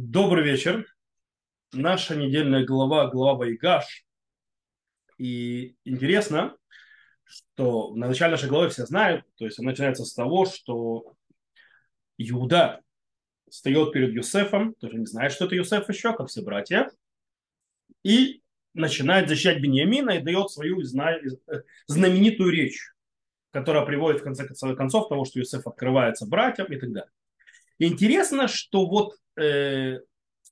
Добрый вечер. Наша недельная глава, глава Вайгаш. И интересно, что на начале нашей главы все знают, то есть она начинается с того, что Иуда встает перед Юсефом, тоже не знает, что это Юсеф еще, как все братья, и начинает защищать Бениамина и дает свою знаменитую речь, которая приводит в конце концов того, что Юсеф открывается братьям и так далее. Интересно, что вот э,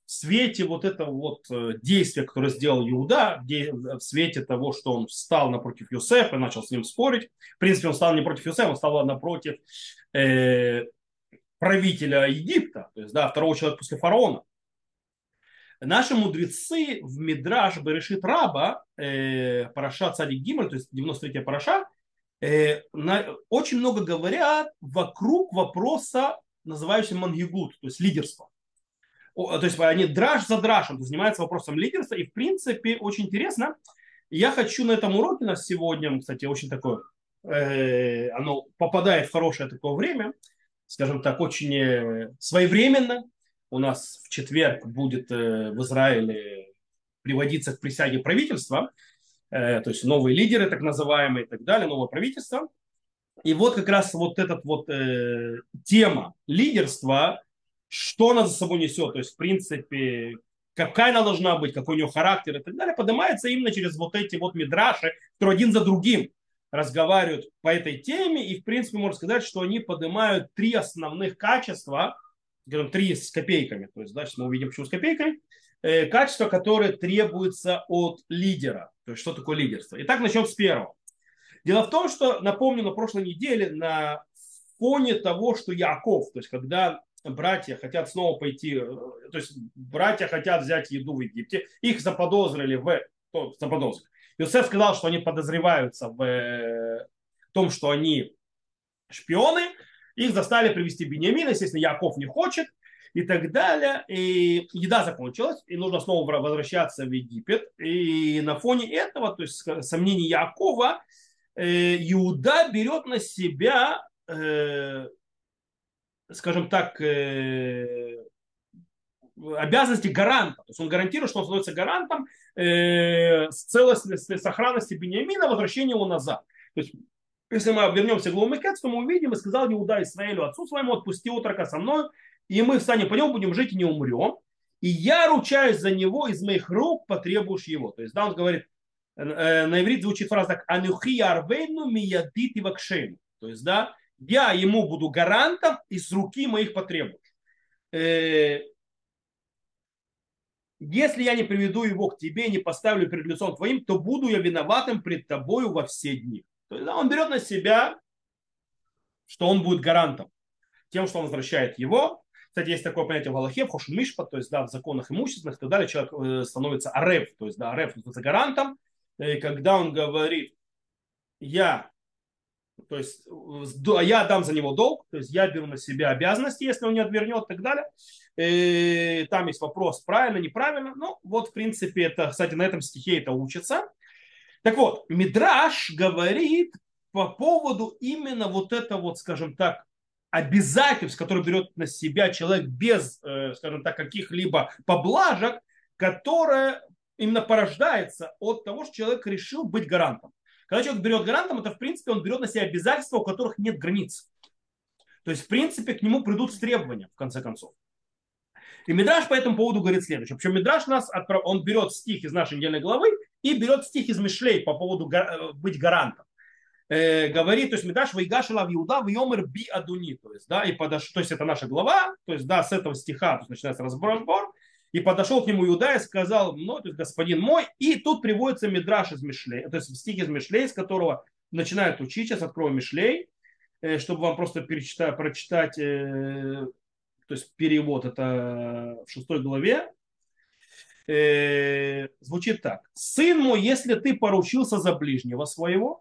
в свете вот этого вот э, действия, которое сделал Иуда, в свете того, что он встал напротив Юсефа и начал с ним спорить, в принципе, он стал не против Юсефа, он стал напротив э, правителя Египта, то есть, да, второго человека после фараона. Наши мудрецы в Мидраш Берешит Раба, э, Параша Цадик Гимель, то есть 93-я Параша, э, на, очень много говорят вокруг вопроса, называющегося мангигут, то есть лидерство то есть они драж за дражем занимаются вопросом лидерства. И в принципе очень интересно. Я хочу на этом уроке у нас сегодня, кстати, очень такое, э, оно попадает в хорошее такое время, скажем так, очень э, своевременно. У нас в четверг будет э, в Израиле приводиться к присяге правительства, э, то есть новые лидеры, так называемые, и так далее, новое правительство. И вот как раз вот эта вот э, тема лидерства, что она за собой несет, то есть, в принципе, какая она должна быть, какой у нее характер и так далее, поднимается именно через вот эти вот мидраши, которые один за другим разговаривают по этой теме, и, в принципе, можно сказать, что они поднимают три основных качества, скажем, три с копейками, то есть, да, мы увидим, почему с копейками, э, качества, которые требуются от лидера, то есть, что такое лидерство. Итак, начнем с первого. Дело в том, что, напомню, на прошлой неделе на фоне того, что Яков, то есть, когда братья хотят снова пойти, э, то есть братья хотят взять еду в Египте, их заподозрили в, заподозрили. Иосиф сказал, что они подозреваются в э, том, что они шпионы, их заставили привести Бениамина, естественно, Яков не хочет, и так далее. И еда закончилась, и нужно снова возвращаться в Египет. И на фоне этого, то есть сомнений Якова, э, Иуда берет на себя скажем так, э, обязанности гаранта. То есть он гарантирует, что он становится гарантом э, с целостности, сохранности Бениамина, возвращения его назад. То есть, если мы вернемся к главу то мы увидим, и сказал Иуда Исраилю, отцу своему, отпусти утрока со мной, и мы встанем по нему, будем жить и не умрем. И я ручаюсь за него, из моих рук потребуешь его. То есть, да, он говорит, э, на иврите звучит фраза так, анухи арвейну миядит и вакшейну. То есть, да, я ему буду гарантом и с руки моих потребуешь. Э, если я не приведу его к тебе, не поставлю перед лицом твоим, то буду я виноватым пред тобою во все дни. То есть он берет на себя, что он будет гарантом тем, что он возвращает его. Кстати, есть такое понятие в Аллахе, в Хошмишпа, то есть да, в законах имущественных и так далее, человек э, становится ареф, то есть да, ареф становится гарантом, и когда он говорит, я то есть я дам за него долг, то есть я беру на себя обязанности, если он не отвернет и так далее. И там есть вопрос, правильно, неправильно. Ну, вот, в принципе, это, кстати, на этом стихе это учится. Так вот, Мидраш говорит по поводу именно вот это вот, скажем так, обязательств, которые берет на себя человек без, э, скажем так, каких-либо поблажек, которое именно порождается от того, что человек решил быть гарантом. Когда человек берет гарантом, это в принципе он берет на себя обязательства, у которых нет границ. То есть, в принципе, к нему придут с требования, в конце концов. И Мидраш по этому поводу говорит следующее. Причем Мидраш нас отправ... он берет стих из нашей недельной главы и берет стих из Мишлей по поводу э, быть гарантом. Э, говорит, то есть Мидраш Вайгашила в Иуда в Йомер би Адуни. То есть, да, и подош... то есть это наша глава, то есть, да, с этого стиха то есть, начинается разбор, разбор. И подошел к нему Иуда и сказал, ну, то есть господин мой. И тут приводится Мидраш из Мишлей, то есть стих из Мишлей, с которого начинают учить. Сейчас открою Мишлей, э, чтобы вам просто перечитать, прочитать, э, то есть перевод, это в шестой главе. Э, звучит так. «Сын мой, если ты поручился за ближнего своего,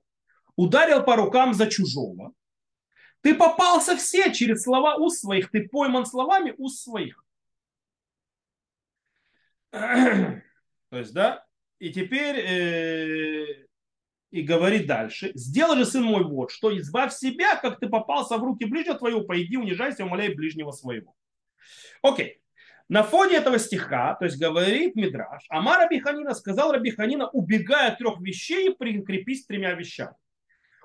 ударил по рукам за чужого, ты попался все через слова уст своих, ты пойман словами уст своих. То есть, да, и теперь э, и говорит дальше. Сделай же, сын мой, вот, что избавь себя, как ты попался в руки ближнего твоего, пойди, унижайся, умоляй ближнего своего. Окей. На фоне этого стиха, то есть говорит Мидраш, Амар Рабиханина сказал Рабиханина, убегая от трех вещей, прикрепись тремя вещами.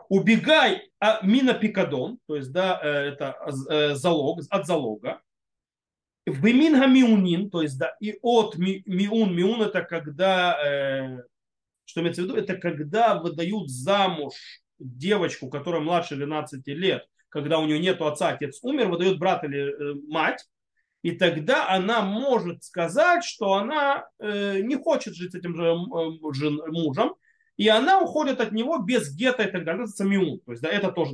Убегай а, мина пикадон, то есть да, э, это э, залог, от залога. В минга миунин, то есть да, и от ми, миун, миун это когда, э, что имеется в виду, это когда выдают замуж девочку, которая младше 12 лет, когда у нее нет отца, отец умер, выдает брат или мать, и тогда она может сказать, что она э, не хочет жить с этим же э, жен, мужем, и она уходит от него без гетто и так далее. Это миун. То есть, да, это тоже.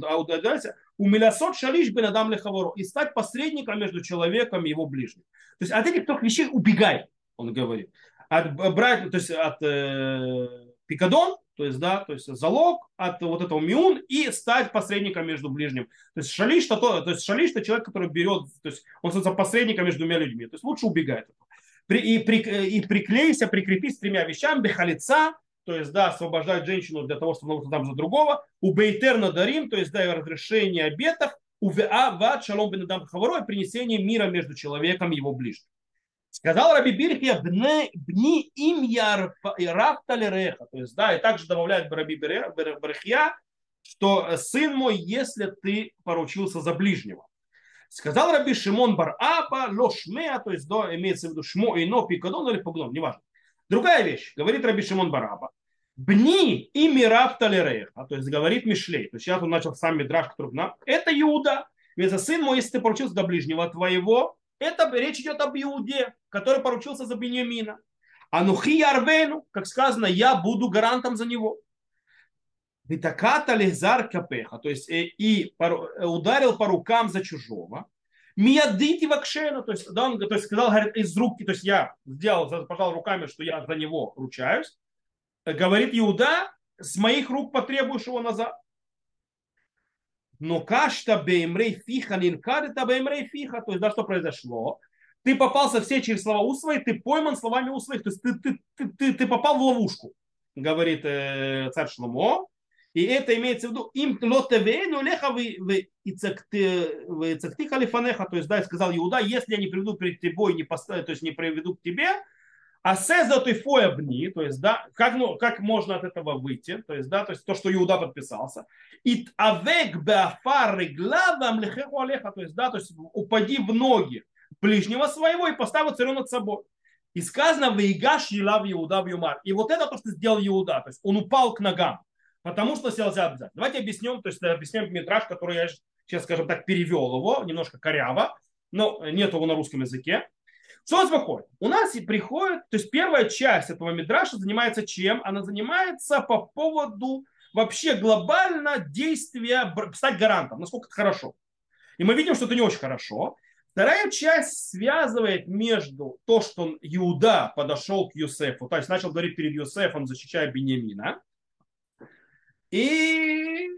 У милясот шалиш бен адам лехаворо. И стать посредником между человеком и его ближним. То есть, от этих трех вещей убегай, он говорит. От брать, то есть, от э, пикадон, то есть, да, то есть залог от вот этого миун и стать посредником между ближним. То есть шалиш, то, то есть шалиш это человек, который берет, то есть он становится посредником между двумя людьми. То есть лучше убегает. При, и, при, и приклейся, прикрепись тремя вещами, бехалица, то есть, да, освобождать женщину для того, чтобы она там за другого, у бейтер надарим, то есть, да, разрешение обетов, у ват шалом бенадам хаваро, принесение мира между человеком и его ближним. Сказал Раби Бирхия, бни им я рафталереха. То есть, да, и также добавляет Раби Бирхия, что сын мой, если ты поручился за ближнего. Сказал Раби Шимон бар Апа, лошмеа, то есть, да, имеется в виду шмо и но, пикадон или погном, неважно. Другая вещь, говорит Раби Шимон Бараба. Бни и мирав талереха, то есть говорит Мишлей. То есть сейчас он начал сам Мидраш, который нам. Это Иуда. Ведь сын мой, если ты поручился до ближнего твоего, это речь идет об Иуде, который поручился за Беньямина. А нухи ярвену, как сказано, я буду гарантом за него. Витаката лизар капеха, то есть и, и ударил по рукам за чужого. Миядити вакшена, то есть, да, он то есть, сказал, говорит, из руки, то есть я сделал, пожал руками, что я за него ручаюсь. Говорит Иуда, с моих рук потребуешь его назад. Но кашта беймрей фиха линкадета беймрей фиха. То есть, да, что произошло? Ты попался все через слова у своих, ты пойман словами у своих. То есть, ты, ты, ты, ты, ты попал в ловушку, говорит э, царь Шломо. И это имеется в виду им лотевейну леха вы цакты халифанеха. То есть, да, сказал Иуда, если я не приведу перед тобой, не поставлю, то есть не приведу к тебе, а сезот и фоябни, то есть, да, как, ну, как можно от этого выйти, то есть, да, то есть то, что Иуда подписался. И авек беафар главам лехеху алеха, то есть, да, то есть упади в ноги ближнего своего и поставь царю над собой. И сказано, выигаш елав Иуда в Юмар. И вот это то, что сделал Иуда, то есть он упал к ногам, потому что сел за обязательно. Давайте объясним, то есть объясним метраж, который я сейчас, скажем так, перевел его, немножко коряво, но нет его на русском языке. Что у нас выходит? У нас и приходит, то есть первая часть этого мидраша занимается чем? Она занимается по поводу вообще глобально действия, стать гарантом, насколько это хорошо. И мы видим, что это не очень хорошо. Вторая часть связывает между то, что Иуда подошел к Юсефу, то есть начал говорить перед Юсефом, защищая Бениамина, и,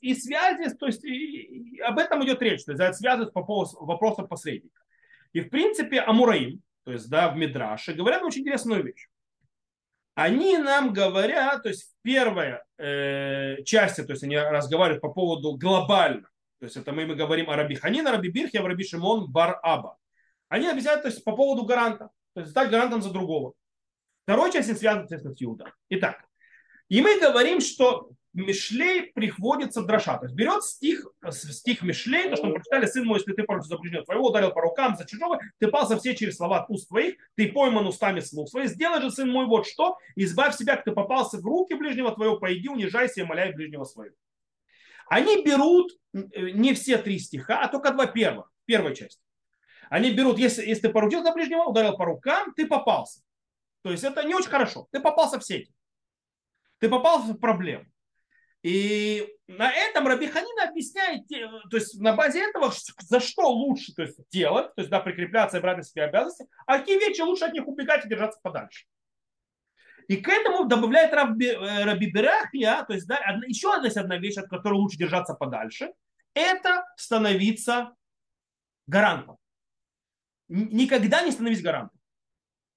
и связи, то есть и, и об этом идет речь, то есть связывают по поводу вопроса посредника. И в принципе Амураим, то есть да, в Мидраше, говорят очень интересную вещь. Они нам говорят, то есть в первой э, части, то есть они разговаривают по поводу глобально, то есть это мы, мы говорим о Раби Ханин, о Раби Бирхе, о Раби Шимон, Бар Аба. Они объясняют то есть, по поводу гаранта, то есть стать гарантом за другого. Второй часть связана, естественно, с Иуда. Итак, и мы говорим, что Мишлей приходится дроша. То есть берет стих, стих Мишлей, то, что мы прочитали, сын мой, если ты против запрещенного твоего, ударил по рукам за чужого, ты пался все через слова уст твоих, ты пойман устами слух своих. Сделай же, сын мой, вот что, избавь себя, ты попался в руки ближнего твоего, пойди, унижайся и моляй ближнего своего. Они берут не все три стиха, а только два первых, первая часть. Они берут, если, если ты поручил за ближнего, ударил по рукам, ты попался. То есть это не очень хорошо. Ты попался в сети. Ты попался в проблему. И на этом Раби Ханина объясняет, то есть на базе этого, за что лучше то есть, делать, то есть да, прикрепляться и брать на себя обязанности, а какие вещи лучше от них убегать и держаться подальше. И к этому добавляет Раби, э, Раби Берахия, то есть да, одна, еще одна, одна вещь, от которой лучше держаться подальше, это становиться гарантом. Никогда не становись гарантом.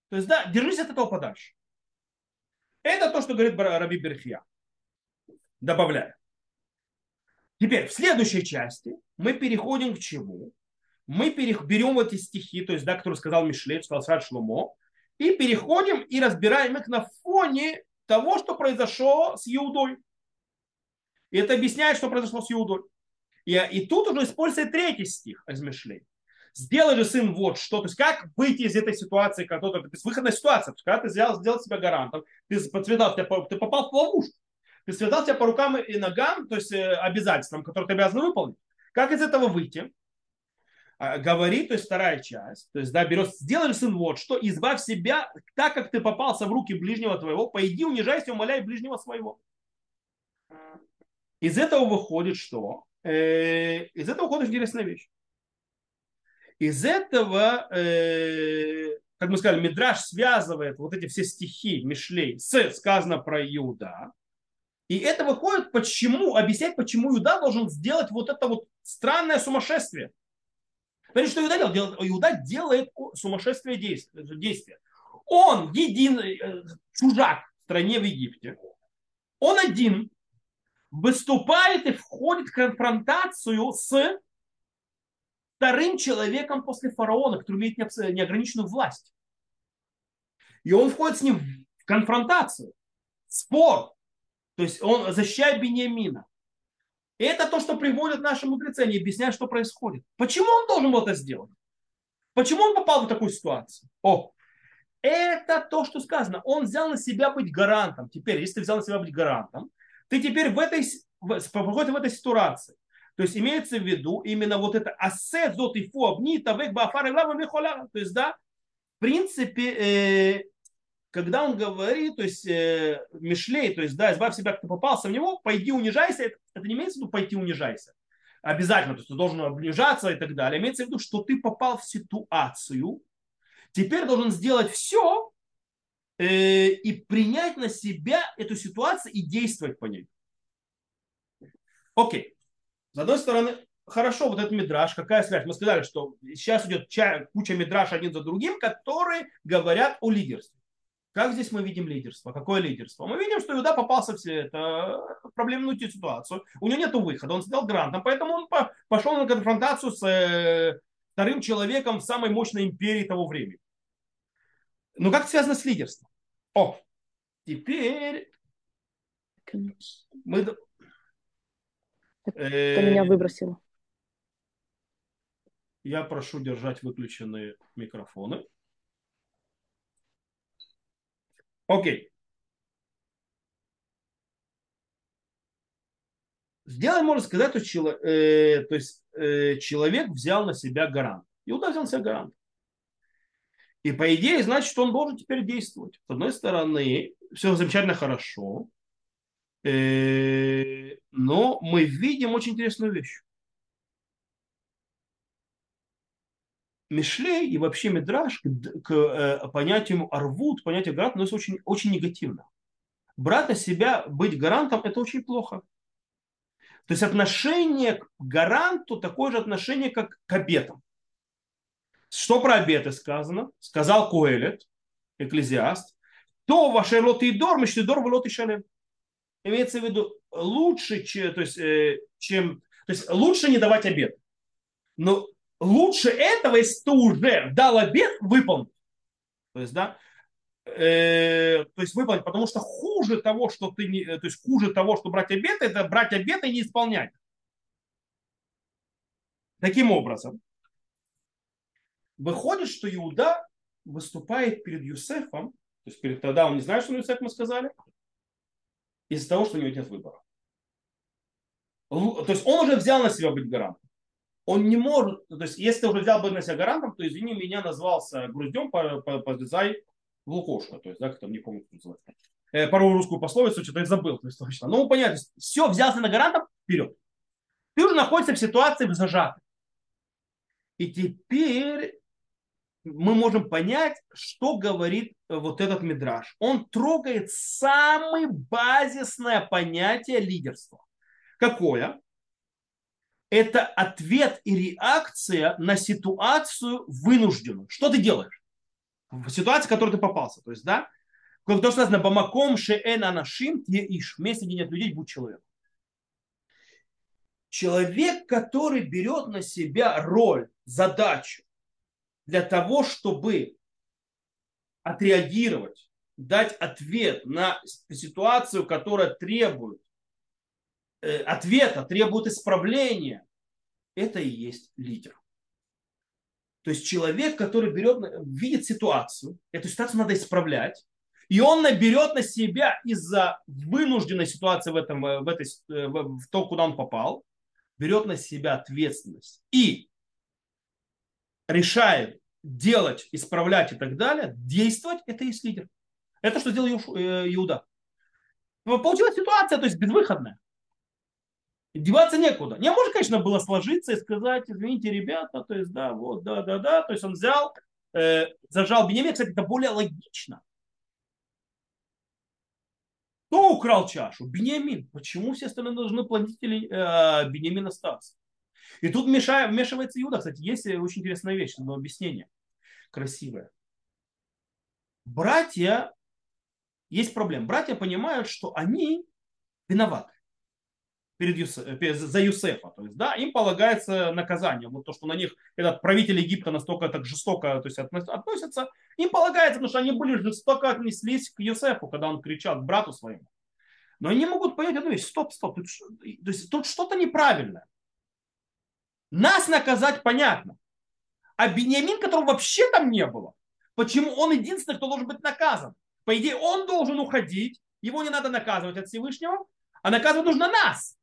То есть, да, держись от этого подальше. Это то, что говорит Раби Берхия добавляю. Теперь в следующей части мы переходим к чему? мы берем эти стихи, то есть, да, которые сказал Мишлей, сказал Срад Шломо, и переходим и разбираем их на фоне того, что произошло с Иудой. И это объясняет, что произошло с Иудой. И, и тут уже используется третий стих из Мишлей. Сделай же, сын, вот что. То есть, как выйти из этой ситуации, которая, то есть, выходная ситуация. Когда ты сделал, сделал себя гарантом, ты подсвидал, ты попал в ловушку. Ты связал себя по рукам и ногам, то есть э, обязательствам, которые ты обязан выполнить. Как из этого выйти? А, говорит, то есть вторая часть, то есть, да, берет, сделай, сын, вот что, избавь себя, так как ты попался в руки ближнего твоего, пойди, унижайся, умоляй ближнего своего. Из этого выходит что? Э, из этого выходит интересная вещь. Из этого, э, как мы сказали, Мидраш связывает вот эти все стихи Мишлей с сказано про Иуда. И это выходит, почему, объяснять, почему Иуда должен сделать вот это вот странное сумасшествие. Смотрите, что Иуда делает? Иуда делает сумасшествие действия. Он единый э, чужак в стране в Египте. Он один выступает и входит в конфронтацию с вторым человеком после фараона, который имеет неограниченную власть. И он входит с ним в конфронтацию, спор. То есть он защищает Бениамина. И это то, что приводят наши мудрецы, они объясняют, что происходит. Почему он должен был это сделать? Почему он попал в такую ситуацию? О, это то, что сказано. Он взял на себя быть гарантом. Теперь, если ты взял на себя быть гарантом, ты теперь в этой, в, в этой ситуации. То есть имеется в виду именно вот это асет зот и фу обни тавек бафар и лава То есть, да, в принципе, э, когда он говорит, то есть э, Мишлей, то есть, да, избавь себя, ты попался в него, пойди унижайся, это, это не имеется в виду пойти унижайся. Обязательно, то есть ты должен обнижаться и так далее. Имеется в виду, что ты попал в ситуацию, теперь должен сделать все э, и принять на себя эту ситуацию и действовать по ней. Окей. С одной стороны, хорошо, вот этот мидраж, какая связь? Мы сказали, что сейчас идет куча мидраж один за другим, которые говорят о лидерстве. Как здесь мы видим лидерство? Какое лидерство? Мы видим, что Иуда попался в все это проблемную ситуацию. У него нет выхода, он стал грантом, поэтому он пошел на конфронтацию с э, вторым человеком в самой мощной империи того времени. Но как это связано с лидерством? О, теперь мы это э, меня выбросило. Я прошу держать выключенные микрофоны. Окей. Сделай, можно сказать, что чело, э, то есть, э, человек взял на себя гарант. Иуда взял на себя гарант. И по идее, значит, он должен теперь действовать. С одной стороны, все замечательно хорошо. Э, но мы видим очень интересную вещь. Мишлей и вообще Мидраш к, к э, понятию арвуд, понятию гарант относится очень, очень негативно. Брать на себя быть гарантом – это очень плохо. То есть отношение к гаранту такое же отношение, как к обетам. Что про обеты сказано? Сказал Коэлет, экклезиаст, то ваше лот и дор, мечты дор, лот и шалем имеется в виду лучше, чем, то есть, э, чем, то есть лучше не давать обед. Но лучше этого, если ты уже дал обед, выполнить. То есть, да, э, то есть выполнить, потому что хуже того, что ты не, то есть хуже того, что брать обед, это брать обед и не исполнять. Таким образом, выходит, что Иуда выступает перед Юсефом, то есть перед, тогда он не знает, что Юсеф мы сказали, из-за того, что у него нет выбора. То есть он уже взял на себя быть гарантом. Он не может, то есть если ты уже взял быть на себя гарантом, то извини, меня назвался груздем, подлезай в лукошко. То есть, да, как там не помню, как называется. Э, пару русскую пословицу, что-то забыл, то есть точно. Ну, понятно, все, взялся на гарантом, вперед. Ты уже находишься в ситуации в зажатой. И теперь мы можем понять, что говорит э, вот этот мидраж. Он трогает самое базисное понятие лидерства. Какое? Это ответ и реакция на ситуацию вынужденную. Что ты делаешь? В ситуации, в которой ты попался. То есть, да, как то сказано, бамаком шеэн анашим, иш, вместе где нет людей, будь человек. человек, который берет на себя роль, задачу для того, чтобы отреагировать, дать ответ на ситуацию, которая требует э, ответа, требует исправления, это и есть лидер. То есть человек, который берет, видит ситуацию, эту ситуацию надо исправлять, и он наберет на себя из-за вынужденной ситуации в, этом, в, этой, в то, куда он попал, берет на себя ответственность и решает делать, исправлять и так далее, действовать, это и есть лидер. Это что сделал э, Иуда. Получилась ситуация, то есть безвыходная. Деваться некуда. Не может, конечно, было сложиться и сказать, извините, ребята, то есть, да, вот, да, да, да. То есть он взял, э, зажал Бенемин. Кстати, это более логично. Кто украл чашу? Бенемин. Почему все остальные должны платители э, Бенемин остаться? И тут мешая, вмешивается Иуда. Кстати, есть очень интересная вещь, но объяснение красивое. Братья, есть проблема. Братья понимают, что они виноваты перед Юсе, за Юсефа. То есть, да, им полагается наказание. Вот то, что на них этот правитель Египта настолько так жестоко то есть, относится, им полагается, потому что они были жестоко отнеслись к Юсефу, когда он кричал к брату своему. Но они не могут понять одну вещь. Стоп, стоп. Тут, то есть, тут что-то неправильное. Нас наказать понятно. А Бениамин, которого вообще там не было, почему он единственный, кто должен быть наказан? По идее, он должен уходить, его не надо наказывать от Всевышнего, а наказывать нужно нас.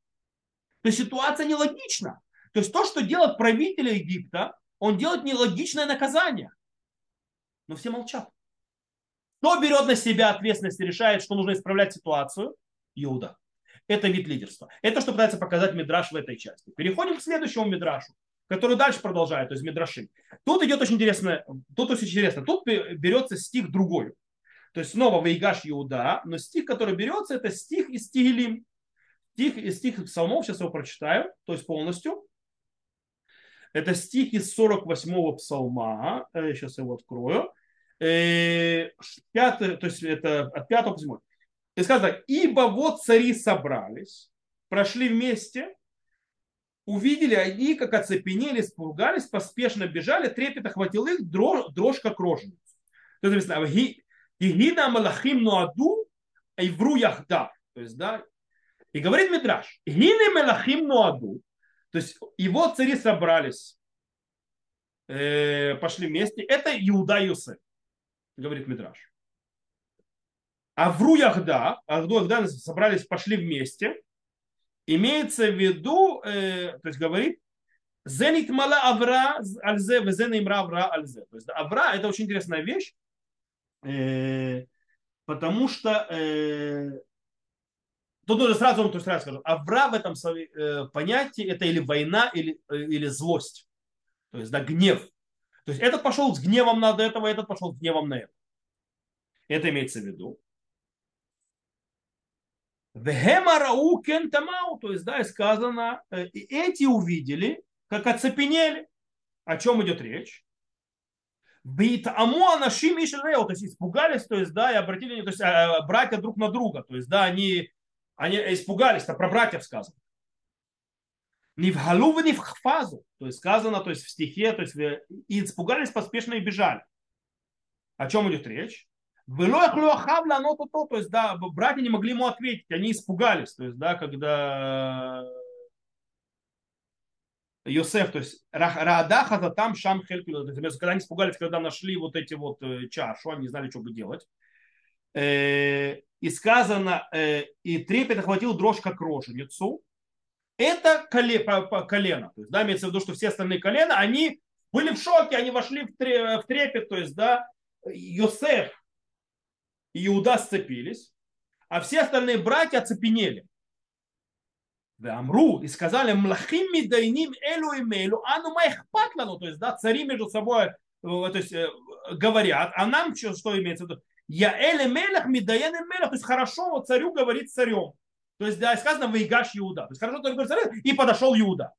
То есть ситуация нелогична. То есть то, что делает правитель Египта, он делает нелогичное наказание. Но все молчат. Кто берет на себя ответственность и решает, что нужно исправлять ситуацию? Иуда. Это вид лидерства. Это что пытается показать Мидраш в этой части. Переходим к следующему Мидрашу, который дальше продолжает, то есть Мидраши. Тут идет очень интересно, тут очень интересно, тут берется стих другой. То есть снова Вейгаш Иуда, но стих, который берется, это стих из Тигелим стих из стих псалмов, сейчас его прочитаю, то есть полностью. Это стих из 48-го псалма, сейчас я его открою. Э, пятый, то есть это от 5 к 7. И сказано, ибо вот цари собрались, прошли вместе, увидели они, как оцепенели, испугались, поспешно бежали, трепет охватил их, дрожь, дрожь как роженицу. То есть написано, Малахим Нуаду Ивру Яхда. То есть, да, и говорит Мидраш, Гины Мелахим Нуаду, то есть его цари собрались, э, пошли вместе, это Иуда Юсеф, говорит Мидраш. А в Руяхда, а в Руяхда собрались, пошли вместе, имеется в виду, э, то есть говорит, Зенит мала авра альзе, везен имра авра альзе. То есть авра это очень интересная вещь, э, потому что э, Тут нужно сразу, то есть сразу скажу, авра в этом э, понятии это или война, или, э, или злость. То есть, да, гнев. То есть этот пошел с гневом на этого, этот пошел с гневом на это. Это имеется в виду. Вегемарау кентамау, то есть, да, и сказано, э, и эти увидели, как оцепенели. О чем идет речь? Бейтаму анашим ишрео, то есть испугались, то есть, да, и обратили, то есть, братья друг на друга, то есть, да, они они испугались, это про братьев сказано. Не в галу, не в хфазу. То есть сказано, то есть в стихе, то есть и испугались поспешно и бежали. О чем идет речь? То есть, да, братья не могли ему ответить, они испугались. То есть, да, когда Йосеф, то есть Раадаха там Шам то есть, когда они испугались, когда нашли вот эти вот э, чашу, они не знали, что бы делать. Э, и сказано, э, и трепет охватил дрожь как роженицу, это колено. То есть, да, имеется в виду, что все остальные колена, они были в шоке, они вошли в трепет, то есть, да, Йосеф и Иуда сцепились, а все остальные братья оцепенели. Амру и сказали, млахим мидайним элу и мелю, ану майхпатлану, то есть, да, цари между собой э, то есть, говорят, а нам что, что имеется в виду? Я эле мелех, медаен мелех. То есть хорошо царю говорит царем. То есть да, сказано Вейгаш Иуда. То есть хорошо царю говорит царем, и подошел Иуда.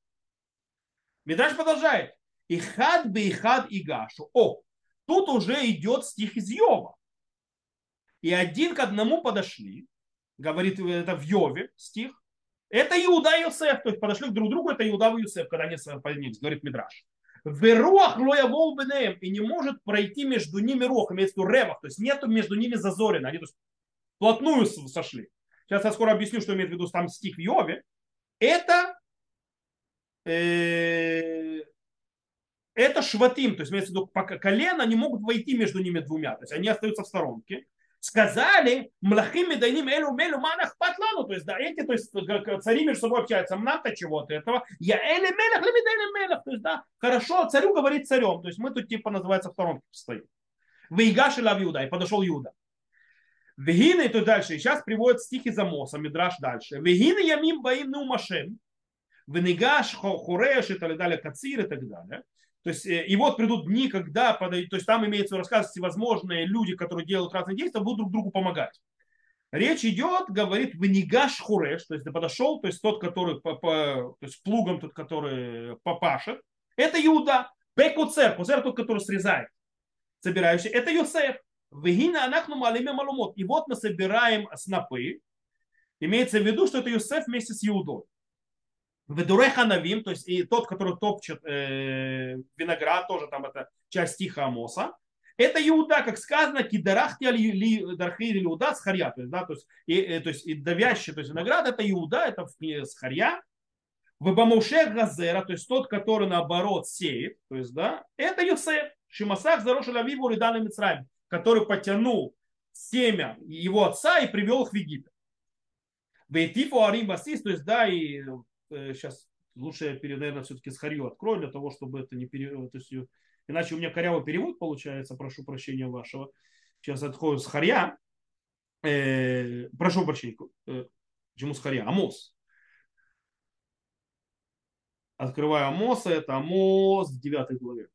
Медраж продолжает. И хад бы и хад и гашу. О, тут уже идет стих из Йова. И один к одному подошли, говорит это в Йове стих, Это Иуда и Йосеф, то есть подошли друг к другу, это Иуда и Йосеф, когда они поднялись, говорит Мидраш. Веруах лоявол бенеем, и не может пройти между ними рох, имеется в виду ревах, то есть нету между ними зазорина, они то есть, плотную сошли. Сейчас я скоро объясню, что имеет в виду там стих в Йове. Это э, это шватим, то есть имеется в виду колено, они могут войти между ними двумя, то есть они остаются в сторонке. Сказали, млахим медайним элю мелю манах патлану, то есть да, эти, то есть цари между собой общаются, нам-то чего-то этого, я эли мелях, лемидайли мелях, то есть да, хорошо, царю говорит царем, то есть мы тут типа называется в сторонке стоим. Вейгаши лав Юда, и подошел Юда. Вегины, то дальше, и сейчас приводят стихи за Моса, Мидраш дальше. Вегины ямим баим неумашем, венегаш, хореш и так далее, кацир и так далее. То есть, э, и вот придут дни, когда, подойдут, то есть там имеется рассказ, всевозможные люди, которые делают разные действия, будут друг другу помогать. Речь идет, говорит, венигаш хуреш, то есть ты подошел, то есть тот, который по, то есть плугом тот, который попашет, это Иуда. Бекуцер, куцер тот, который срезает, собирающий, это Йосеф. Вегина анахну малиме малумот. И вот мы собираем снопы. Имеется в виду, что это Йосеф вместе с Иудой. Ведуре ханавим, то есть и тот, который топчет э, виноград, тоже там это часть стиха Амоса. Это Иуда, как сказано, кидарахти ли дархи Иуда с. То есть, да, то есть, и, и, то есть и давящий, то есть виноград, это Иуда, это с харья. В Бамуше Газера, то есть тот, который наоборот сеет, то есть, да, это Йосеф, Шимасах зарошил Авиву Ридан Мицраем, который потянул семя его отца и привел их в Египет. Вейтифу Арим Басис, то есть, да, и сейчас э, лучше я, наверное, все-таки с Харью открою для того, чтобы это не пере... То есть, иначе у меня корявый перевод получается, прошу прощения вашего. Сейчас открою с Харья. Э, прошу прощения. Э, почему с Харья? Амос. Открываю Амоса, это Амос в 9 главе.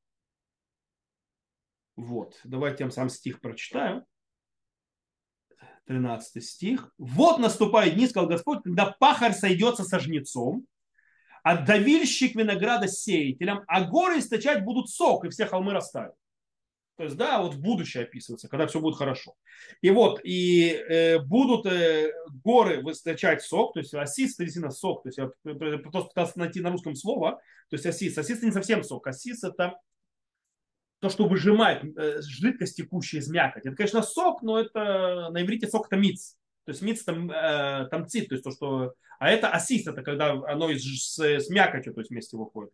Вот, давайте я сам стих прочитаю. 13 стих. Вот наступает дни, сказал Господь, когда пахарь сойдется со жнецом, а давильщик винограда с сеятелем, а горы источать будут сок, и все холмы растают. То есть, да, вот будущее описывается, когда все будет хорошо. И вот, и э, будут э, горы выстачать сок, то есть осис, действительно сок, то есть я просто пытался найти на русском слово, то есть осис. Осис не совсем сок, осис это то, что выжимает э, жидкость текущая из мякоти. Это, конечно, сок, но это на иврите сок это миц. То есть миц там, э, там цит, то есть то, что... А это асис, это когда оно из, с, с мякотью то есть вместе выходит.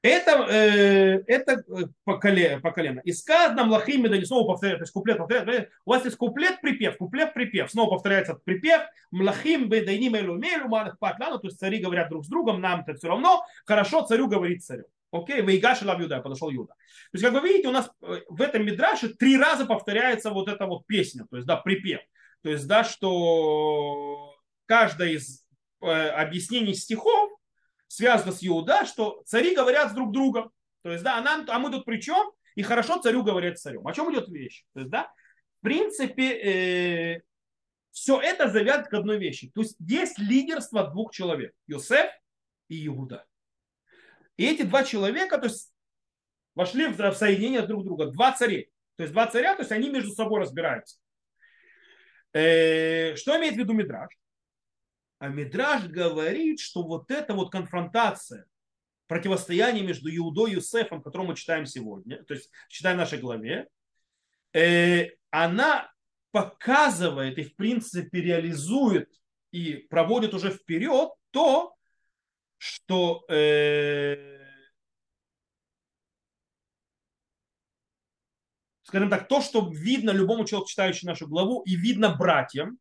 Это, э, это э, по, колено, по колено. И сказано млахим да не снова повторяет, то есть куплет повторяет. У вас есть куплет, припев, куплет, припев. Снова повторяется припев. Млахим бедайни мелю мелю манах патлану. То есть цари говорят друг с другом, нам это все равно. Хорошо, царю говорит царю. Окей, Вейгаш Лав Юда, подошел Юда. То есть, как вы видите, у нас э, в этом мидраше три раза повторяется вот эта вот песня, то есть, да, припев. То есть, да, что каждое из э, объяснений стихов связано с Иуда, что цари говорят с друг другом. То есть, да, а, нам, а мы тут при чем? И хорошо царю говорят царем. О чем идет вещь? То есть, да, в принципе, э, все это завязано к одной вещи. То есть, есть лидерство двух человек. Йосеф и Иуда. И эти два человека, то есть, вошли в соединение друг друга. Два царя. То есть два царя, то есть они между собой разбираются. Э, что имеет в виду Мидраж? А Мидраж говорит, что вот эта вот конфронтация, противостояние между Иудой и Юсефом, которое мы читаем сегодня, то есть читаем в нашей главе, э, она показывает и в принципе реализует и проводит уже вперед то, что э, скажем так, то, что видно любому человеку, читающему нашу главу, и видно братьям,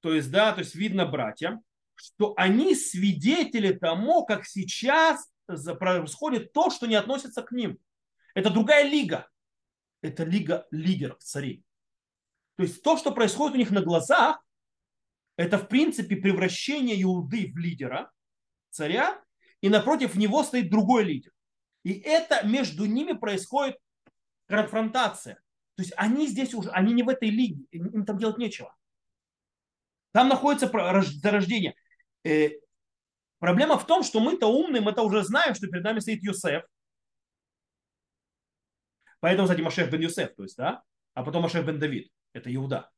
то есть, да, то есть видно братьям, что они свидетели тому, как сейчас происходит то, что не относится к ним. Это другая лига. Это лига лидеров, царей. То есть то, что происходит у них на глазах, это в принципе превращение Иуды в лидера, царя, и напротив него стоит другой лидер. И это между ними происходит конфронтация. То есть они здесь уже, они не в этой лиге, им там делать нечего. Там находится зарождение. Э, проблема в том, что мы-то умные, мы-то уже знаем, что перед нами стоит Юсеф. Поэтому, кстати, Машех бен Юсеф, то есть, да, а потом Машех бен Давид, это Иуда.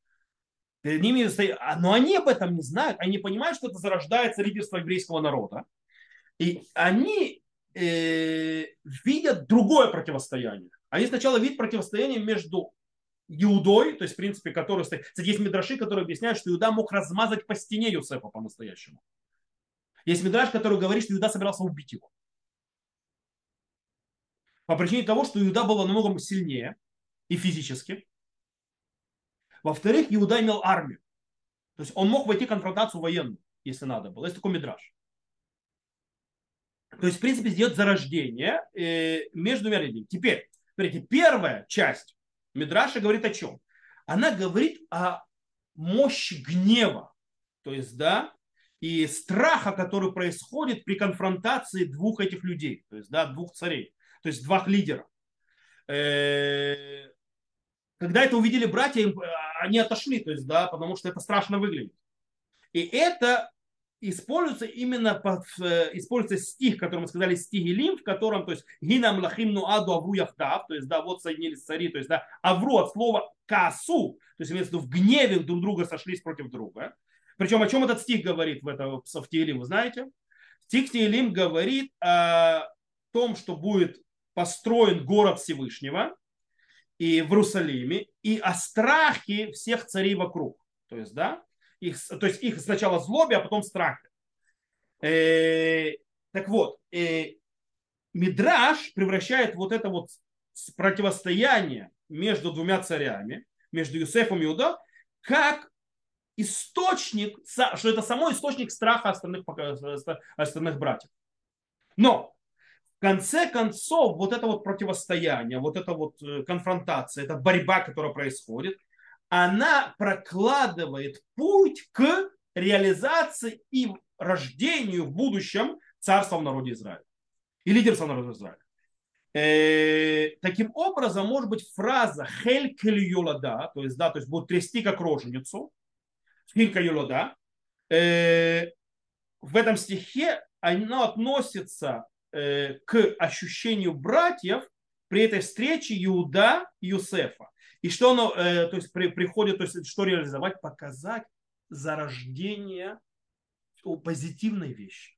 Перед ними стоит... А, но они об этом не знают. Они понимают, что это зарождается лидерство еврейского народа. И они э, видят другое противостояние. Они сначала видят противостояние между Иудой, то есть, в принципе, который стоит... Кстати, есть мидраши, которые объясняют, что Иуда мог размазать по стене Юсефа по-настоящему. Есть мидраш, который говорит, что Иуда собирался убить его. По причине того, что Иуда был намного сильнее и физически. Во-вторых, Иуда имел армию. То есть он мог войти в конфронтацию военную, если надо было. Есть такой мидраж. То есть, в принципе, сделать зарождение э, между людьми. Теперь, смотрите, первая часть Мидраша говорит о чем? Она говорит о мощи гнева. То есть, да, и страха, который происходит при конфронтации двух этих людей, то есть, да, двух царей, то есть двух лидеров. Э, когда это увидели братья, они отошли, то есть, да, потому что это страшно выглядит. И это используется именно под, э, используется стих, который мы сказали, стих Илим, в котором, то есть, гинам лахим ну аду авру яхтав, то есть, да, вот соединились цари, то есть, да, авру от слова касу, то есть, имеется в виду, в гневе друг друга сошлись против друга. Причем о чем этот стих говорит в, этом, в Тиелим, вы знаете? Стих Тиелим говорит о том, что будет построен город Всевышнего и в Иерусалиме, и о страхе всех царей вокруг. То есть, да, их, то есть их сначала злобе, а потом страхе. Э, так вот, э, Мидраш превращает вот это вот противостояние между двумя царями, между Юсефом и Иуда, как источник, что это само источник страха остальных, остальных братьев. Но конце концов вот это вот противостояние, вот эта вот э, конфронтация, эта борьба, которая происходит, она прокладывает путь к реализации и рождению в будущем царства в народе Израиля и лидерства народе Израиля. Э, таким образом, может быть фраза «хель юлада», то есть, да, то есть будет трясти как роженицу, «хилька юлада», э, в этом стихе оно относится к ощущению братьев при этой встрече Иуда и Юсефа. И что оно, э, то есть при, приходит, то есть что реализовать, показать зарождение позитивной вещи.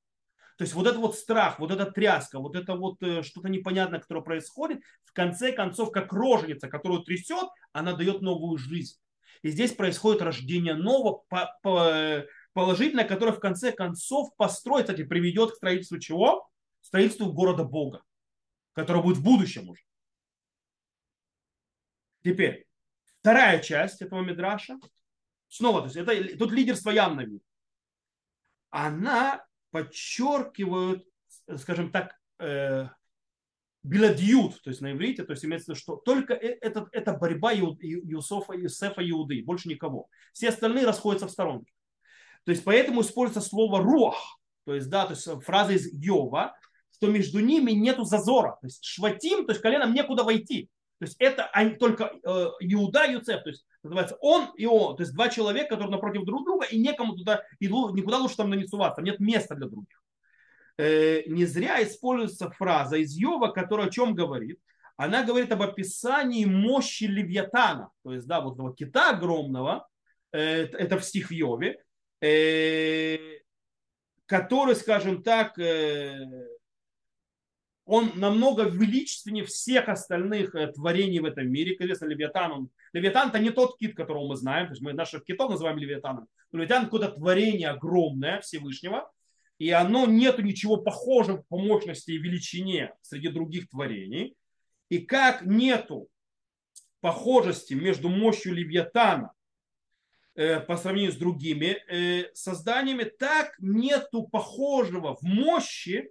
То есть вот этот вот страх, вот эта тряска, вот это вот э, что-то непонятное, которое происходит, в конце концов, как роженица, которую трясет, она дает новую жизнь. И здесь происходит рождение нового, по, по, положительное, которое в конце концов построит, кстати, приведет к строительству чего? Строительству города Бога, которое будет в будущем уже. Теперь, вторая часть этого мидраша, снова, то есть это, тут лидерство явно видно. Она подчеркивает, скажем так, э, биладьют, то есть на иврите, то есть имеется в виду, что только э, это, это борьба Юсофа, Юсефа Иуды, больше никого. Все остальные расходятся в сторонке. То есть поэтому используется слово руах, то есть, да, то есть фраза из Йова, что между ними нету зазора. То есть шватим, то есть коленом некуда войти. То есть это только э, Иуда и Юцеф, то есть называется он и он, то есть два человека, которые напротив друг друга, и некому туда, и никуда лучше там нанесуваться, нет места для других. Э, не зря используется фраза из Йова, которая о чем говорит? Она говорит об описании мощи Левиатана, то есть, да, вот этого кита огромного, э, это в стих в Йове, который, скажем так, он намного величественнее всех остальных э, творений в этом мире. Конечно, Левиатан, он, Левиатан это не тот кит, которого мы знаем, то есть мы наших китов называем Левиатаном. Но Левиатан какое-то творение огромное Всевышнего, и оно нету ничего похожего по мощности и величине среди других творений. И как нету похожести между мощью Левиатана э, по сравнению с другими э, созданиями, так нету похожего в мощи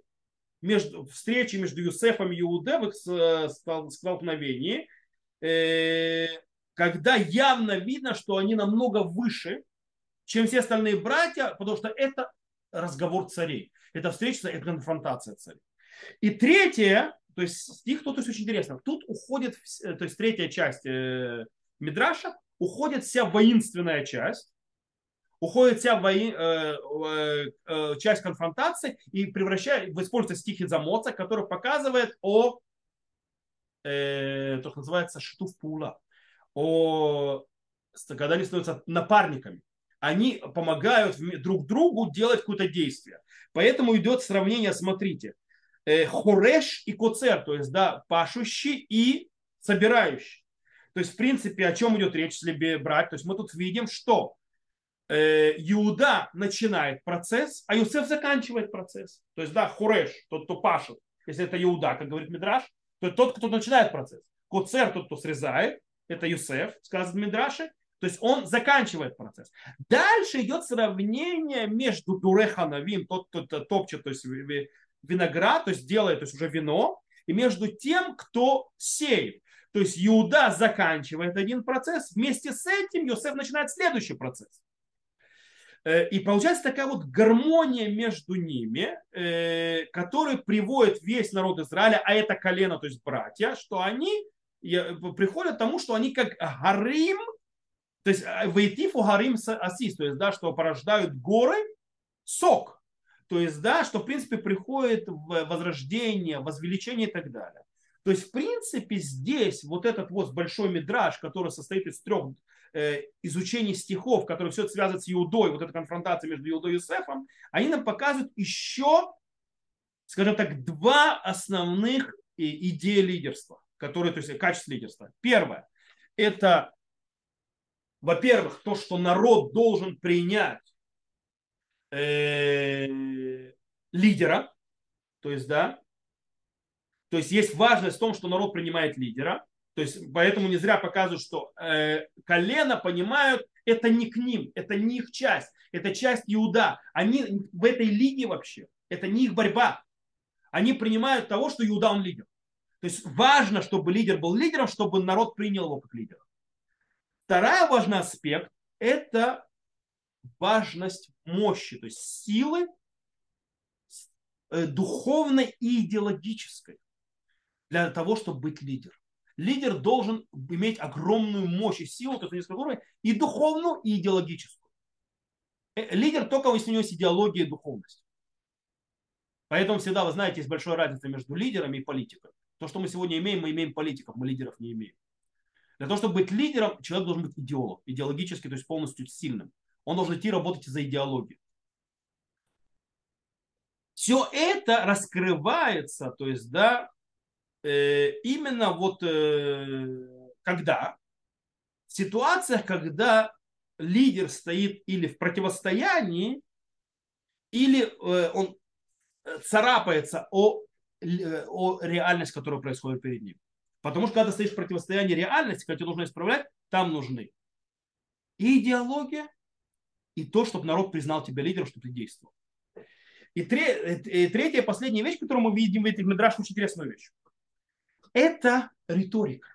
между, встречи между Юсефом и Иуде в их э, столкновении, э, когда явно видно, что они намного выше, чем все остальные братья, потому что это разговор царей. Это встреча, это конфронтация царей. И третье, то есть стих тут есть очень интересно. Тут уходит, то есть третья часть э, Мидраша, уходит вся воинственная часть, уходит вся вои, э, э, э, часть конфронтации и превращает, используется стих из Амоца, который показывает о, э, то, что называется, шитув пула, о когда они становятся напарниками, они помогают друг другу делать какое-то действие. Поэтому идет сравнение, смотрите, э, хореш и коцер, то есть, да, пашущий и собирающий. То есть, в принципе, о чем идет речь, если брать? То есть, мы тут видим, что Иуда начинает процесс, а Юсеф заканчивает процесс. То есть, да, хореш, тот, кто пашет, если это Иуда, как говорит Мидраш, то тот, кто начинает процесс. Коцер, тот, кто срезает, это Юсеф, сказано в Мидраше, то есть он заканчивает процесс. Дальше идет сравнение между Дуреханавим, тот, кто топчет то есть виноград, то есть делает то есть уже вино, и между тем, кто сеет. То есть Иуда заканчивает один процесс, вместе с этим Йосеф начинает следующий процесс. Э, и получается такая вот гармония между ними, э, которая приводит весь народ Израиля, а это колено, то есть братья, что они приходят к тому, что они как гарим, то есть э, вейтифу гарим асис, то есть да, что порождают горы сок. То есть, да, что в принципе приходит возрождение, возвеличение и так далее. То есть, в принципе, здесь вот этот вот большой мидраж, который состоит из трех э, изучений стихов, которые все связывают с Иудой, вот эта конфронтация между Иудой и Юсефом, они нам показывают еще, скажем так, два основных э, идеи лидерства, которые, то есть качество лидерства. Первое – это во-первых, то, что народ должен принять э, лидера, то есть, да, то есть есть важность в том, что народ принимает лидера, то есть поэтому не зря показывают, что э, колено понимают, это не к ним, это не их часть, это часть Иуда. Они в этой лиге вообще, это не их борьба. Они принимают того, что Иуда он лидер. То есть важно, чтобы лидер был лидером, чтобы народ принял его как лидера. Второй важный аспект – это важность мощи, то есть силы э, духовной и идеологической для того, чтобы быть лидером. Лидер должен иметь огромную мощь и силу, то есть несколько уровней, и духовную, и идеологическую. Э, лидер только если у него есть идеология и духовность. Поэтому всегда, вы знаете, есть большая разница между лидерами и политиками. То, что мы сегодня имеем, мы имеем политиков, мы лидеров не имеем. Для того, чтобы быть лидером, человек должен быть идеолог, идеологически, то есть полностью сильным. Он должен идти работать за идеологию. Все это раскрывается, то есть, да, именно вот э, когда, в ситуациях, когда лидер стоит или в противостоянии, или э, он царапается о, э, о реальность, которая происходит перед ним. Потому что когда ты стоишь в противостоянии реальности, когда тебе нужно исправлять, там нужны и идеология, и то, чтобы народ признал тебя лидером, чтобы ты действовал. И, третья, последняя вещь, которую мы видим в этих медрашах, очень интересную вещь. Это риторика.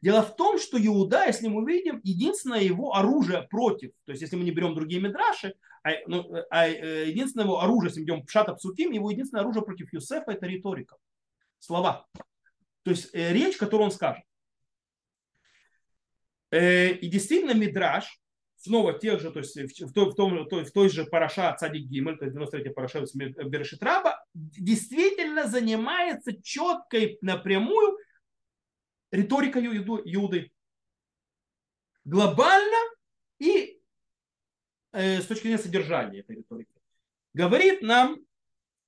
Дело в том, что Иуда, если мы видим, единственное его оружие против, то есть если мы не берем другие медраши, а, ну, а э, единственное его оружие, если мы идем Пшата Псуким, его единственное оружие против Юсефа это риторика. Слова. То есть э, речь, которую он скажет. Э, и действительно Мидраш, снова тех же, то есть в той, в том, в той же Параша Цадик Гимель, то есть 93 Параша Берешит Раба, действительно занимается четкой напрямую риторикой Иуды. Глобально и э, с точки зрения содержания этой риторики. Говорит нам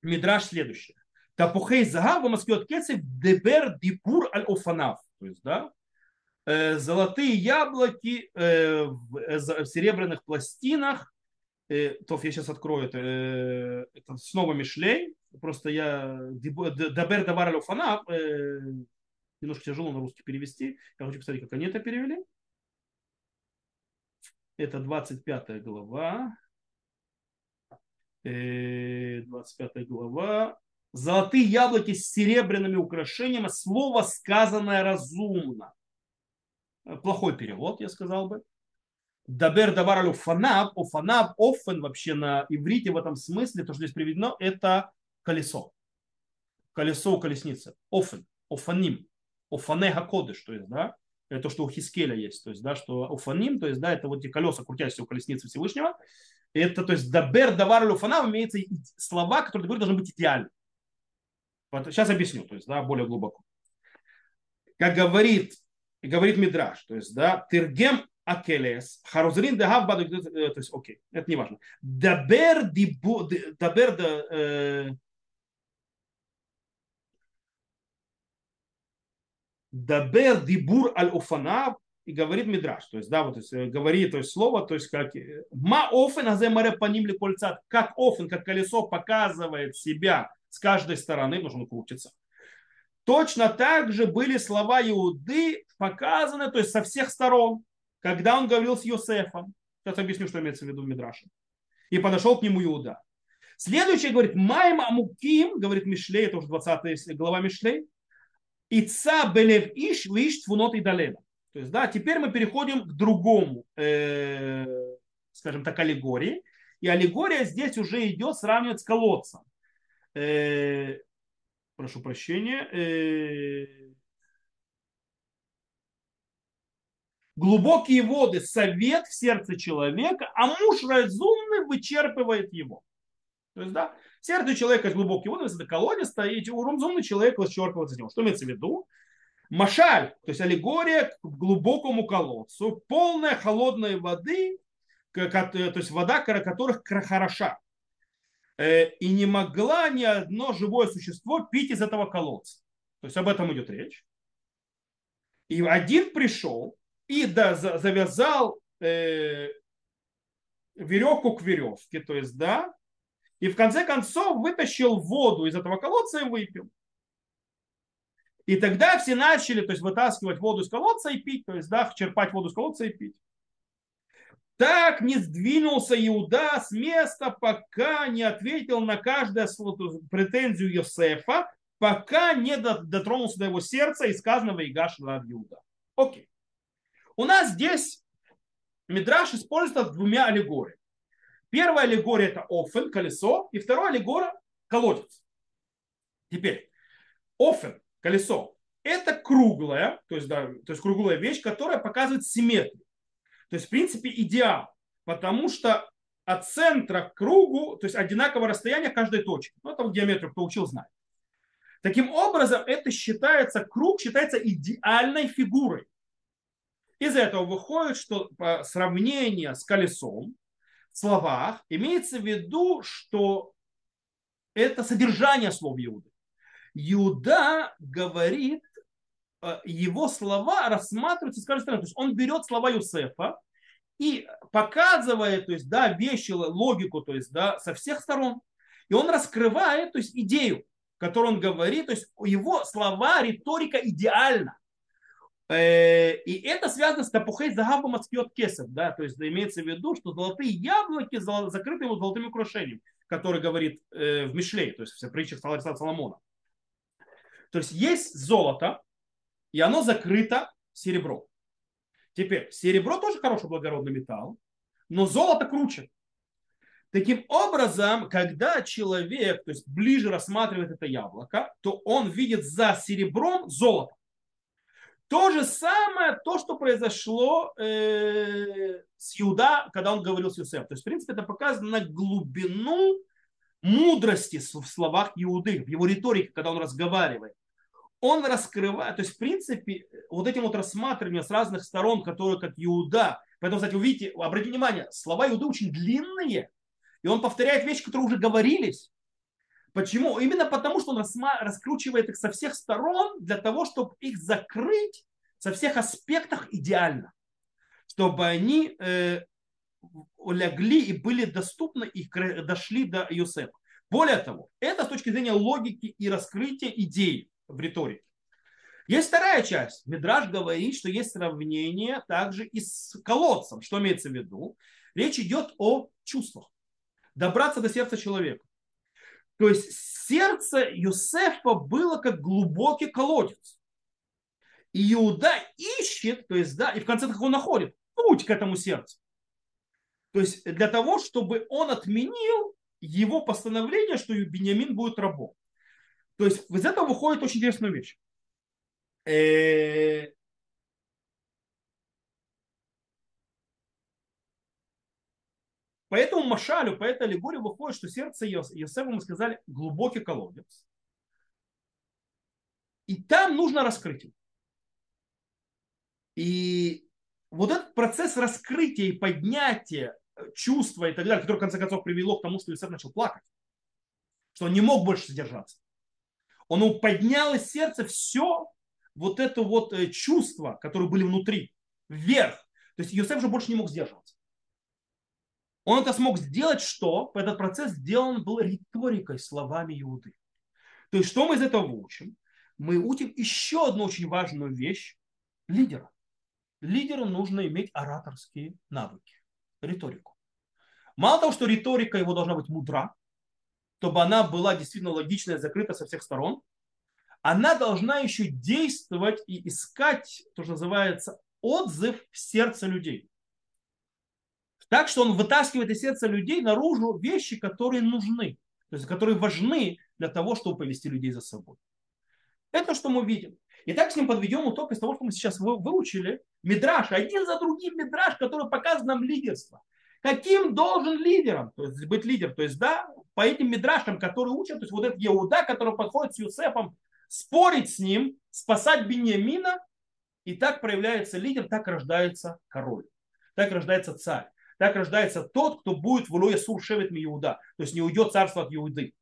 Мидраш следующее. Тапухей загав маскиот кецев дебер дипур аль офанав. То есть, да, золотые яблоки э, в серебряных пластинах. Э, то я сейчас открою это, это снова Мишлей. Просто я дебер давар аль офанав немножко тяжело на русский перевести. Я хочу посмотреть, как они это перевели. Это 25 глава. 25 глава. Золотые яблоки с серебряными украшениями, слово сказанное разумно. Плохой перевод, я сказал бы. Дабер давар алю фанаб, офен вообще на иврите в этом смысле, то, что здесь приведено, это колесо. Колесо у колесницы. Офен, офаним, офане хакодыш, то есть, да, то, что у Хискеля есть, то есть, да, что офаним, то есть, да, это вот эти колеса, крутящиеся у колесницы Всевышнего. Это, то есть, дабер давар фанаб имеется слова, которые, говорю, должны быть идеальны. Сейчас объясню, то есть, да, более глубоко. Как говорит, говорит Мидраш, то есть, да, Тиргем Акелес, Харузрин Дагав Баду, то есть, окей, это не важно. Дабер Дибу, Дабер Дабер Дибур Аль Уфанав и говорит Мидраш, то есть, да, вот, то есть, говорит, то есть, слово, то есть, как Ма офен азе маре по ним кольца, как офен, как колесо показывает себя с каждой стороны, потому крутится. Точно так же были слова Иуды показаны, то есть, со всех сторон когда он говорил с Йосефом. Сейчас объясню, что имеется в виду в. И подошел к нему Иуда. Следующее говорит, Майм Амуким, говорит Мишлей, это уже 20 глава Мишлей, Ица Белев Иш, Лиш, Твунот и Далева. То есть, да, теперь мы переходим к другому, э, скажем так, аллегории. И аллегория здесь уже идет сравнивать с колодцем. Э, прошу прощения. Э, глубокие воды совет в сердце человека, а муж разумный вычерпывает его. То есть, да, сердце человека из глубокие воды, это колодец стоит, разумный человек вычерпывает из него. Что имеется в виду? Машаль, то есть аллегория к глубокому колодцу, полная холодной воды, то есть вода, которых хороша. Э, и не могла ни одно живое существо пить из этого колодца. То есть об этом идет речь. И один пришел, и да, завязал э, веревку к веревке, то есть, да, и в конце концов вытащил воду из этого колодца и выпил. И тогда все начали, то есть, вытаскивать воду из колодца и пить, то есть, да, черпать воду из колодца и пить. Так не сдвинулся Иуда с места, пока не ответил на каждую претензию Йосефа, пока не дотронулся до его сердца и сказанного Игаш Рав Иуда. Окей. У нас здесь Мидраш используется двумя аллегориями. Первая аллегория это офен, колесо, и вторая аллегория колодец. Теперь, офен, колесо, это круглая, то есть, да, то есть круглая вещь, которая показывает симметрию. То есть, в принципе, идеал. Потому что от центра к кругу, то есть одинаковое расстояние каждой точки. Ну, это геометрию, кто учил, знает. Таким образом, это считается, круг считается идеальной фигурой. Из этого выходит, что по сравнению с колесом в словах имеется в виду, что это содержание слов Иуды. Иуда говорит, его слова рассматриваются с каждой стороны. То есть он берет слова Юсефа и показывает, то есть, да, вещи, логику, то есть, да, со всех сторон. И он раскрывает, то есть, идею, которую он говорит, то есть, его слова, риторика идеальна. Э, и это связано с тапухей загабом отскьет кесов, да, то есть имеется в виду, что золотые яблоки закрыты его золотым украшением, который говорит э, в Мишлей, то есть в притчах Соломона. То есть есть золото, и оно закрыто серебром. Теперь, серебро тоже хороший благородный металл, но золото круче. Таким образом, когда человек то есть, ближе рассматривает это яблоко, то он видит за серебром золото. То же самое, то, что произошло э, с Иуда, когда он говорил с Юсефом. То есть, в принципе, это показано на глубину мудрости в словах Иуды, в его риторике, когда он разговаривает. Он раскрывает, то есть, в принципе, вот этим вот рассматриванием с разных сторон, которые как Иуда. Поэтому, кстати, увидите, обратите внимание, слова Иуды очень длинные, и он повторяет вещи, которые уже говорились. Почему? Именно потому, что он раскручивает их со всех сторон для того, чтобы их закрыть со всех аспектов идеально. Чтобы они э, лягли и были доступны и дошли до Юсефа. Более того, это с точки зрения логики и раскрытия идей в риторике. Есть вторая часть. Мидраж говорит, что есть сравнение также и с колодцем. Что имеется в виду? Речь идет о чувствах. Добраться до сердца человека. То есть сердце Юсефа было как глубокий колодец. И Иуда ищет, то есть, да, и в конце концов он находит путь к этому сердцу. То есть для того, чтобы он отменил его постановление, что Бениамин будет рабом. То есть из этого выходит очень интересная вещь. Э, По этому Машалю, по этой аллегории выходит, что сердце Йосефа, мы сказали, глубокий колодец. И там нужно раскрытие. И вот этот процесс раскрытия и поднятия э, чувства и так далее, который в конце концов привело к тому, что Иосиф начал плакать, что он не мог больше содержаться. Он поднял из сердца все вот это вот э, чувства, которые были внутри, вверх. То есть Иосиф уже больше не мог сдерживаться. Он это смог сделать, что этот процесс сделан был риторикой, словами Иуды. То есть что мы из этого учим? Мы учим еще одну очень важную вещь лидера. Лидеру нужно иметь ораторские навыки, риторику. Мало того, что риторика его должна быть мудра, чтобы она была действительно логичная, закрыта со всех сторон, она должна еще действовать и искать то, что называется отзыв в сердце людей. Так что он вытаскивает из сердца людей наружу вещи, которые нужны, то есть которые важны для того, чтобы повести людей за собой. Это что мы видим. И так с ним подведем итог из того, что мы сейчас выучили. Мидраш, один за другим мидраш, который показывает нам лидерство. Каким должен лидером то есть быть лидер? То есть, да, по этим мидрашам, которые учат, то есть вот этот Иуда, который подходит с Юсефом, спорить с ним, спасать Беньямина, и так проявляется лидер, так рождается король, так рождается царь. Так рождается тот, кто будет в Илое Сур Шевет Иуда. То есть не уйдет царство от Иуды.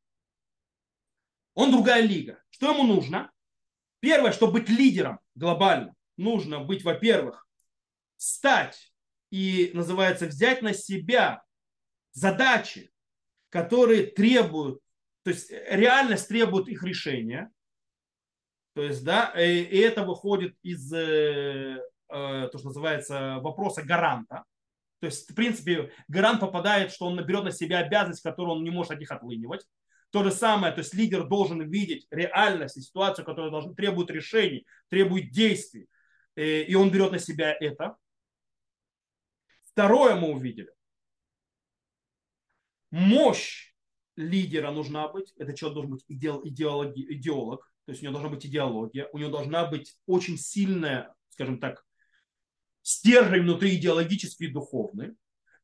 Он другая лига. Что ему нужно? Первое, чтобы быть лидером глобально, нужно быть, во-первых, стать и, называется, взять на себя задачи, которые требуют, то есть реальность требует их решения. То есть, да, и, и это выходит из э, э, то, что называется вопроса гаранта. То есть, в принципе, гарант попадает, что он наберет на себя обязанность, которую он не может от них отлынивать. То же самое, то есть лидер должен видеть реальность и ситуацию, которая должна, требует решений, требует действий. Э, и он берет на себя это. Второе мы увидели. Мощь лидера нужна быть. Это человек должен быть идеологи, идеолог. То есть у него должна быть идеология. У него должна быть очень сильная, скажем так, стержень внутри идеологический и духовный.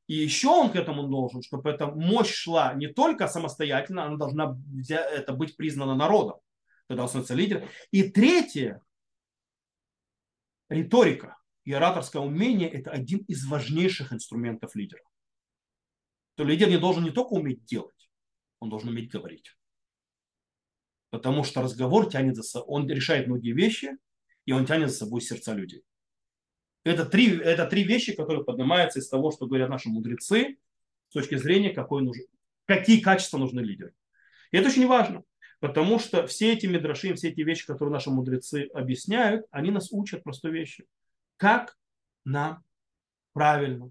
И еще он к этому должен, чтобы эта мощь шла не только самостоятельно, она должна это быть признана народом. Тогда он становится лидером. И третье, риторика и ораторское умение – это один из важнейших инструментов лидера. То лидер не должен не только уметь делать, он должен уметь говорить. Потому что разговор тянет за собой, он решает многие вещи, и он тянет за собой сердца людей. Это три, это три вещи, которые поднимаются из того, что говорят наши мудрецы с точки зрения, какой нужен, какие качества нужны лидеру. И это очень важно, потому что все эти мидраши, все эти вещи, которые наши мудрецы объясняют, они нас учат простой вещи. Как нам правильно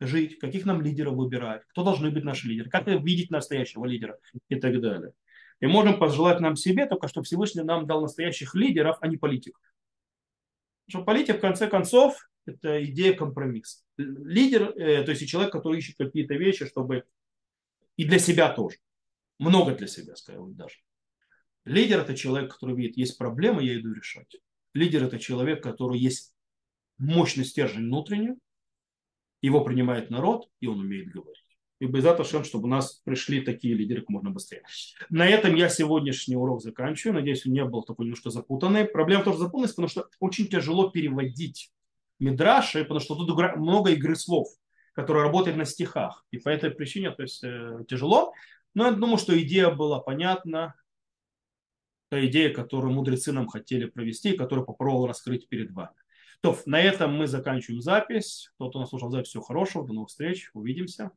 жить, каких нам лидеров выбирать, кто должны быть наши лидеры, как видеть настоящего лидера и так далее. И можем пожелать нам себе только, чтобы Всевышний нам дал настоящих лидеров, а не политиков. Потому что политик, в конце концов, это идея компромисса. Лидер, э, то есть человек, который ищет какие-то вещи, чтобы и для себя тоже. Много для себя, скажем даже. Лидер это человек, который видит, есть проблема, я иду решать. Лидер это человек, который есть мощный стержень внутренний, его принимает народ, и он умеет говорить. И без этого, чтобы у нас пришли такие лидеры как можно быстрее. На этом я сегодняшний урок заканчиваю. Надеюсь, он не был такой немножко запутанный. Проблема тоже запутанность, потому что очень тяжело переводить Мидраши, потому что тут много игры слов, которые работают на стихах. И по этой причине то есть, э, тяжело. Но я думаю, что идея была понятна. Та идея, которую мудрецы нам хотели провести, которую попробовал раскрыть перед вами. То, на этом мы заканчиваем запись. Тот, кто нас слушал запись, всего хорошего. До новых встреч. Увидимся.